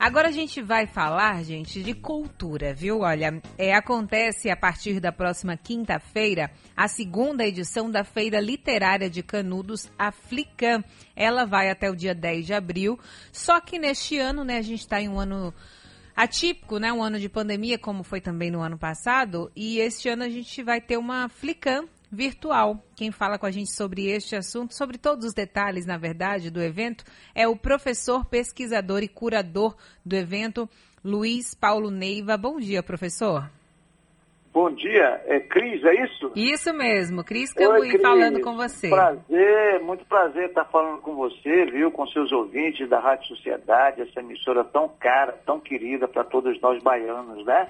Agora a gente vai falar, gente, de cultura, viu? Olha, é, acontece a partir da próxima quinta-feira a segunda edição da Feira Literária de Canudos, a Flicam. Ela vai até o dia 10 de abril. Só que neste ano, né, a gente está em um ano atípico, né? Um ano de pandemia, como foi também no ano passado. E este ano a gente vai ter uma Flicam virtual. Quem fala com a gente sobre este assunto, sobre todos os detalhes, na verdade, do evento, é o professor, pesquisador e curador do evento, Luiz Paulo Neiva. Bom dia, professor. Bom dia, é Cris, é isso? Isso mesmo, Cris Cambuí falando com você. Prazer, muito prazer estar falando com você, viu, com seus ouvintes da Rádio Sociedade, essa emissora tão cara, tão querida para todos nós baianos, né?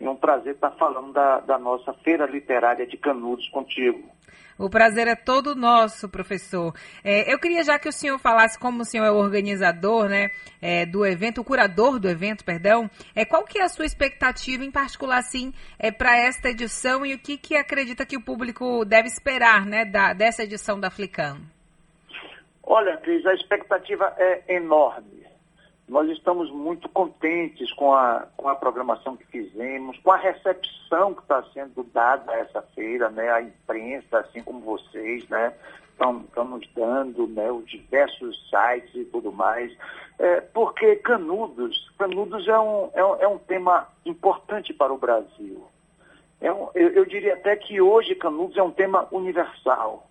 É um prazer estar falando da, da nossa Feira Literária de Canudos contigo. O prazer é todo nosso, professor. É, eu queria já que o senhor falasse como o senhor é o organizador né, é, do evento, o curador do evento, perdão, é, qual que é a sua expectativa, em particular, assim, é, para esta edição e o que, que acredita que o público deve esperar né, da, dessa edição da Flicam? Olha, Cris, a expectativa é enorme. Nós estamos muito contentes com a, com a programação que fizemos, com a recepção que está sendo dada a essa feira, né? A imprensa, assim como vocês, né? Estão nos dando né, os diversos sites e tudo mais. É, porque Canudos, Canudos é um, é, um, é um tema importante para o Brasil. É um, eu, eu diria até que hoje Canudos é um tema universal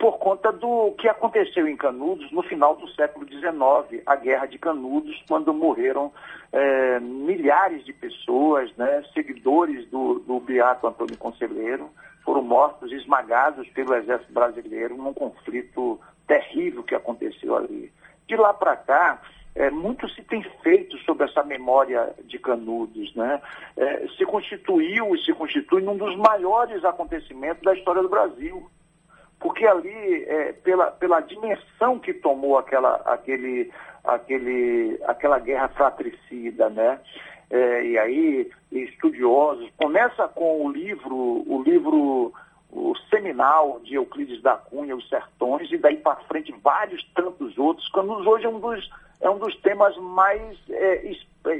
por conta do que aconteceu em Canudos no final do século XIX, a Guerra de Canudos, quando morreram é, milhares de pessoas, né, seguidores do, do Beato Antônio Conselheiro, foram mortos, esmagados pelo exército brasileiro num conflito terrível que aconteceu ali. De lá para cá, é, muito se tem feito sobre essa memória de Canudos, né? É, se constituiu e se constitui num dos maiores acontecimentos da história do Brasil porque ali, é, pela, pela dimensão que tomou aquela, aquele, aquele, aquela guerra fratricida, né? É, e aí, estudiosos, começa com o livro, o livro o seminal de Euclides da Cunha, Os Sertões, e daí para frente vários tantos outros. Canudos hoje é um dos, é um dos temas mais é,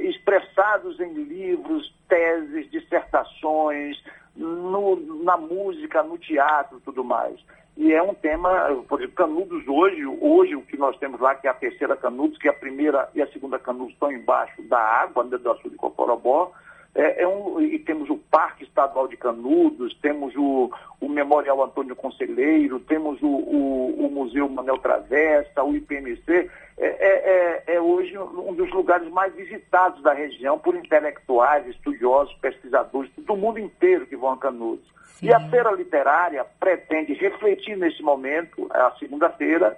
expressados em livros, teses, dissertações, no, na música, no teatro tudo mais. E é um tema, por exemplo, Canudos hoje, hoje o que nós temos lá, que é a terceira Canudos, que a primeira e a segunda Canudos estão embaixo da água, né, do açude de Cocorobó, é, é um, e temos o Parque Estadual de Canudos, temos o Memorial Antônio Conselheiro, temos o, o, o Museu Manel Travessa, o IPMC. É, é, é, é, hoje um dos lugares mais visitados da região por intelectuais, estudiosos, pesquisadores do mundo inteiro que vão a Canudos. Sim. E a Feira Literária pretende refletir nesse momento, a segunda-feira,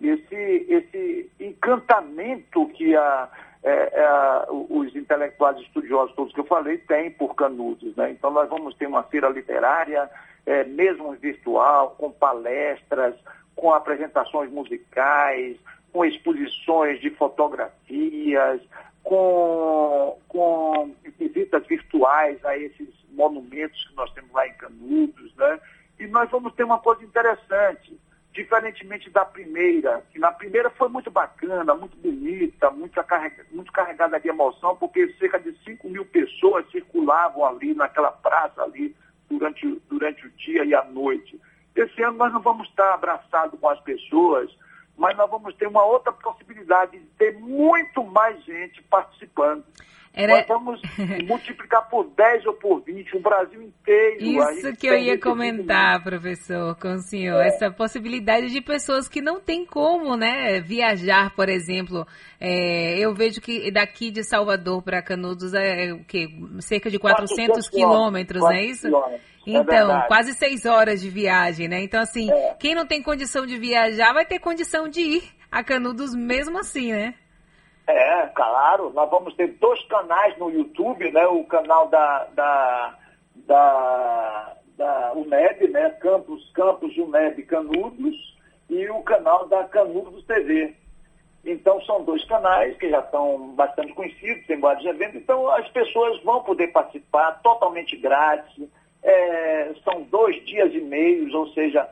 esse, esse encantamento que a, é, é, os intelectuais estudiosos todos que eu falei têm por Canudos. Né? Então nós vamos ter uma feira literária, é, mesmo virtual, com palestras, com apresentações musicais, com exposições de fotografias, com, com visitas virtuais a esses monumentos que nós temos lá em Canudos, né? E nós vamos ter uma coisa interessante, diferentemente da primeira, que na primeira foi muito bacana, muito bonita, muito, carregada, muito carregada de emoção, porque cerca de 5 mil pessoas circulavam ali naquela praça ali durante, durante o dia e a noite. Esse ano nós não vamos estar abraçados com as pessoas, mas nós vamos ter uma outra possibilidade de ter muito mais gente participando. Era... Nós vamos multiplicar por 10 ou por 20, o Brasil inteiro. Isso que eu ia comentar, professor, com o senhor. É. Essa possibilidade de pessoas que não tem como né, viajar, por exemplo. É, eu vejo que daqui de Salvador para Canudos é, é o quê? cerca de 400, 400 quilômetros, não é isso? É então, é quase seis horas de viagem, né? Então, assim, é. quem não tem condição de viajar vai ter condição de ir a Canudos mesmo assim, né? É, claro. Nós vamos ter dois canais no YouTube, né? O canal da, da, da, da UNEB, né? Campus, Campus UNEB Canudos, e o canal da Canudos TV. Então, são dois canais que já estão bastante conhecidos, tem vários eventos. Então, as pessoas vão poder participar totalmente grátis. É, são dois dias e meio, ou seja,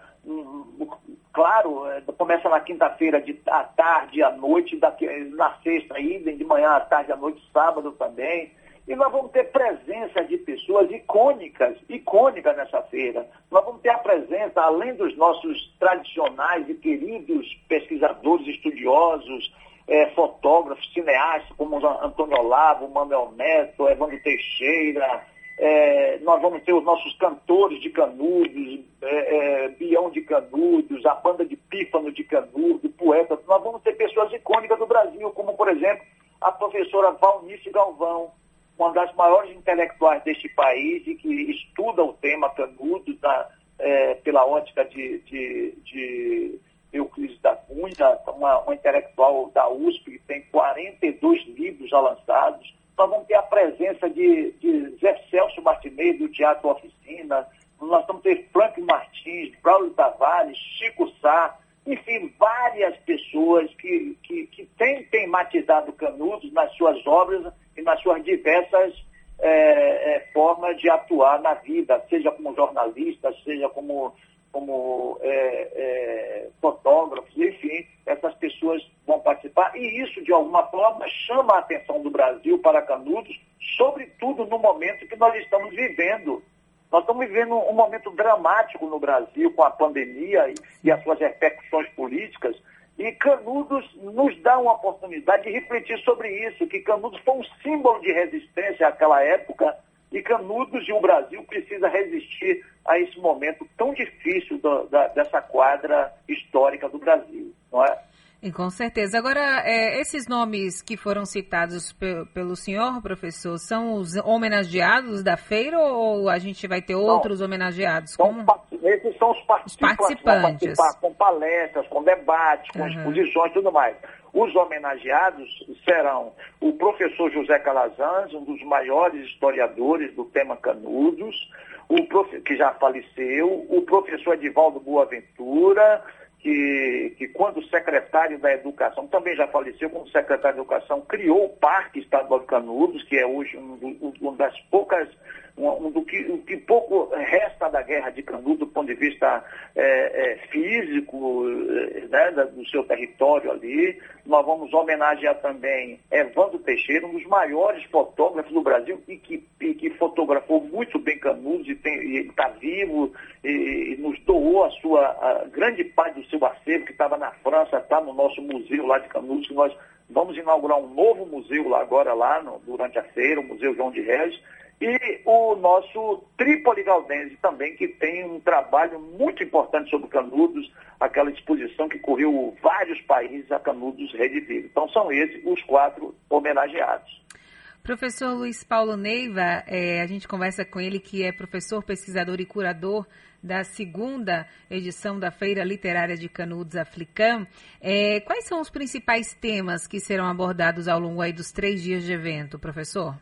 claro, é, começa na quinta-feira à tarde, à noite, daqui, na sexta, idem, de manhã à tarde, à noite, sábado também. E nós vamos ter presença de pessoas icônicas, icônicas nessa feira. Nós vamos ter a presença, além dos nossos tradicionais e queridos pesquisadores, estudiosos, é, fotógrafos, cineastas, como Antônio Olavo, Manuel Neto, Evandro Teixeira, é, nós vamos ter os nossos cantores de Canudos, é, de Canudos, a banda de Pífano de Canudos, poetas. Nós vamos ter pessoas icônicas do Brasil, como, por exemplo, a professora Valnice Galvão, uma das maiores intelectuais deste país e que estuda o tema Canudos na, é, pela ótica de, de, de Euclides da Cunha, uma, uma intelectual da USP que tem 42 livros já lançados nós vamos ter a presença de, de Zé Celso Martinez, do Teatro Oficina, nós vamos ter Frank Martins, Braulio Tavares, Chico Sá, enfim, várias pessoas que, que, que têm tematizado Canudos nas suas obras e nas suas diversas é, é, formas de atuar na vida, seja como jornalista, seja como como é, é, fotógrafos, enfim, essas pessoas vão participar e isso, de alguma forma, chama a atenção do Brasil para Canudos, sobretudo no momento que nós estamos vivendo. Nós estamos vivendo um momento dramático no Brasil com a pandemia e, e as suas repercussões políticas, e Canudos nos dá uma oportunidade de refletir sobre isso, que Canudos foi um símbolo de resistência àquela época, e Canudos e o Brasil precisa resistir a esse momento tão difícil da, dessa quadra histórica do Brasil, não é? E com certeza. Agora, é, esses nomes que foram citados pe pelo senhor, professor, são os homenageados da feira ou a gente vai ter outros Não, homenageados? Como... Esses são os participantes. Os participantes. com palestras, com debates, com uhum. exposições e tudo mais. Os homenageados serão o professor José Calazans, um dos maiores historiadores do tema Canudos, o prof... que já faleceu, o professor Edivaldo Boaventura, que, que quando secretário da Educação, também já faleceu, como secretário da Educação, criou o Parque Estadual de Canudos, que é hoje um, um, uma das poucas um, do que, o que pouco resta da guerra de Canudos do ponto de vista é, é, físico é, né, do seu território ali. Nós vamos homenagear também Evandro Teixeira, um dos maiores fotógrafos do Brasil e que, e que fotografou muito bem Canudos e está vivo e, e, nos doou a sua a grande parte do seu acervo que estava na França, está no nosso museu lá de Canudos, que nós vamos inaugurar um novo museu lá agora, lá no, durante a feira, o Museu João de Reis, e o nosso Trípoli Galdense também, que tem um trabalho muito importante sobre Canudos, aquela exposição que correu vários países a Canudos Rede Viva. Então são esses os quatro homenageados. Professor Luiz Paulo Neiva, é, a gente conversa com ele, que é professor, pesquisador e curador da segunda edição da Feira Literária de Canudos Aflicam. É, quais são os principais temas que serão abordados ao longo dos três dias de evento, professor?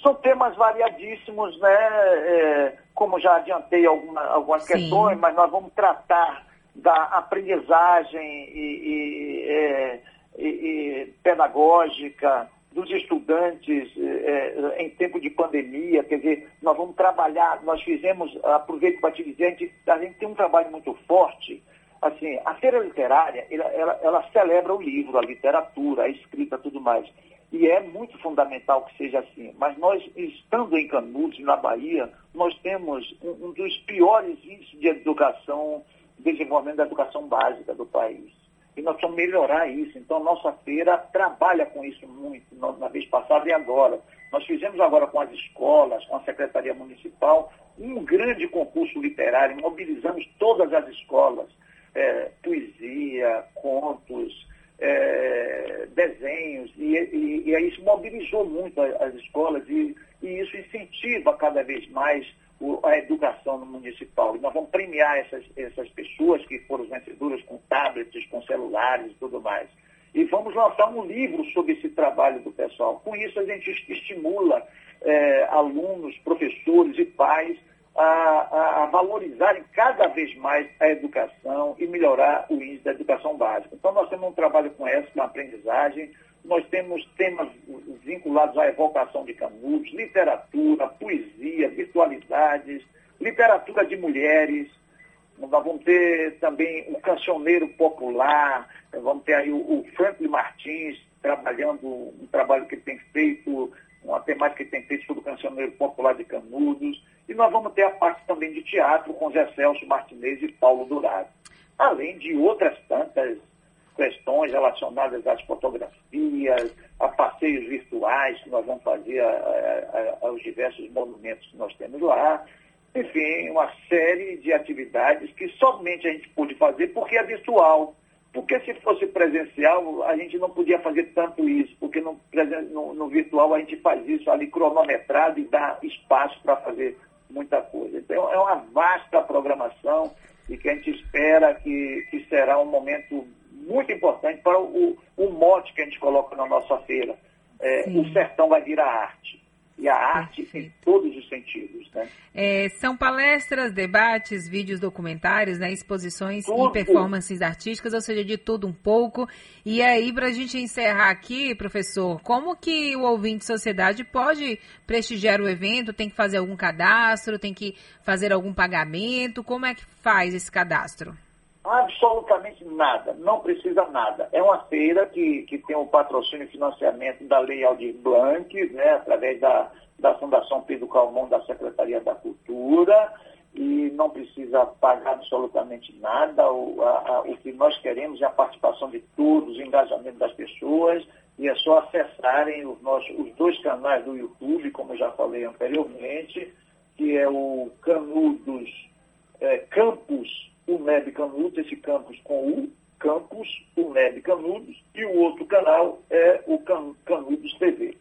São temas variadíssimos, né? É, como já adiantei alguma, algumas Sim. questões, mas nós vamos tratar da aprendizagem e, e, é, e, e pedagógica dos estudantes é, em tempo de pandemia, quer dizer, nós vamos trabalhar, nós fizemos, aproveito para te dizer, a gente, a gente tem um trabalho muito forte, assim, a feira literária, ela, ela, ela celebra o livro, a literatura, a escrita, tudo mais. E é muito fundamental que seja assim. Mas nós, estando em Canudos, na Bahia, nós temos um, um dos piores índices de educação, desenvolvimento da educação básica do país. E nós precisamos melhorar isso. Então, nossa feira trabalha com isso muito, na vez passada e agora. Nós fizemos agora com as escolas, com a Secretaria Municipal, um grande concurso literário, mobilizamos todas as escolas, é, poesia, contos, é, desenhos, e, e, e, isso mobilizou muito as, as escolas e, e, isso incentiva cada vez mais a educação municipal. E nós vamos premiar essas, essas pessoas que foram vencedoras com tablets, com celulares e tudo mais. E vamos lançar um livro sobre esse trabalho do pessoal. Com isso, a gente estimula é, alunos, professores e pais a, a, valorizarem cada vez mais a educação e melhorar o índice da educação básica. Então, nós temos um trabalho com essa, com aprendizagem, nós temos temas vinculados à evocação de Canudos, literatura, poesia, virtualidades, literatura de mulheres, nós vamos ter também o cancioneiro popular, vamos ter aí o, o Franklin Martins trabalhando um trabalho que ele tem feito, uma temática que tem feito sobre o cancioneiro popular de Canudos, e nós vamos ter a parte também de teatro com Zé Celso Martinez e Paulo Dourado, além de outras tantas questões relacionadas às fotografias, a passeios virtuais que nós vamos fazer a, a, aos diversos monumentos que nós temos lá. Enfim, uma série de atividades que somente a gente pôde fazer porque é virtual. Porque se fosse presencial, a gente não podia fazer tanto isso, porque no, no, no virtual a gente faz isso ali cronometrado e dá espaço para fazer muita coisa. Então é uma vasta programação e que a gente espera que, que será um momento muito importante para o, o mote que a gente coloca na nossa feira. É, o sertão vai virar arte. E a arte Perfeito. em todos os sentidos. Né? É, são palestras, debates, vídeos documentários, né, exposições tudo. e performances artísticas, ou seja, de tudo um pouco. E aí, para a gente encerrar aqui, professor, como que o ouvinte sociedade pode prestigiar o evento? Tem que fazer algum cadastro? Tem que fazer algum pagamento? Como é que faz esse cadastro? Absolutamente nada, não precisa nada. É uma feira que, que tem o patrocínio e financiamento da Lei Aldir Blanc, né, através da, da Fundação Pedro Calmon, da Secretaria da Cultura, e não precisa pagar absolutamente nada. O, a, a, o que nós queremos é a participação de todos, o engajamento das pessoas, e é só acessarem os, nossos, os dois canais do YouTube, como eu já falei anteriormente, que é o Canudos é, Campus UNEB Canudos, esse campus com o campus UNEB Canudos, e o outro canal é o Can, Canudos TV.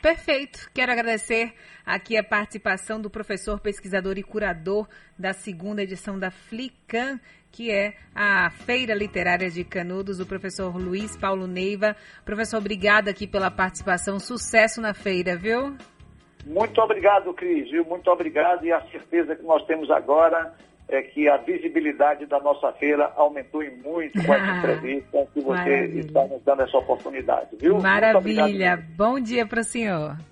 Perfeito. Quero agradecer aqui a participação do professor, pesquisador e curador da segunda edição da FLICAN, que é a Feira Literária de Canudos, o professor Luiz Paulo Neiva. Professor, obrigada aqui pela participação. Sucesso na feira, viu? Muito obrigado, Cris, viu? Muito obrigado. E a certeza que nós temos agora é que a visibilidade da nossa feira aumentou em muito com essa entrevista, que você Maravilha. está nos dando essa oportunidade, viu? Maravilha. Bom dia para o senhor.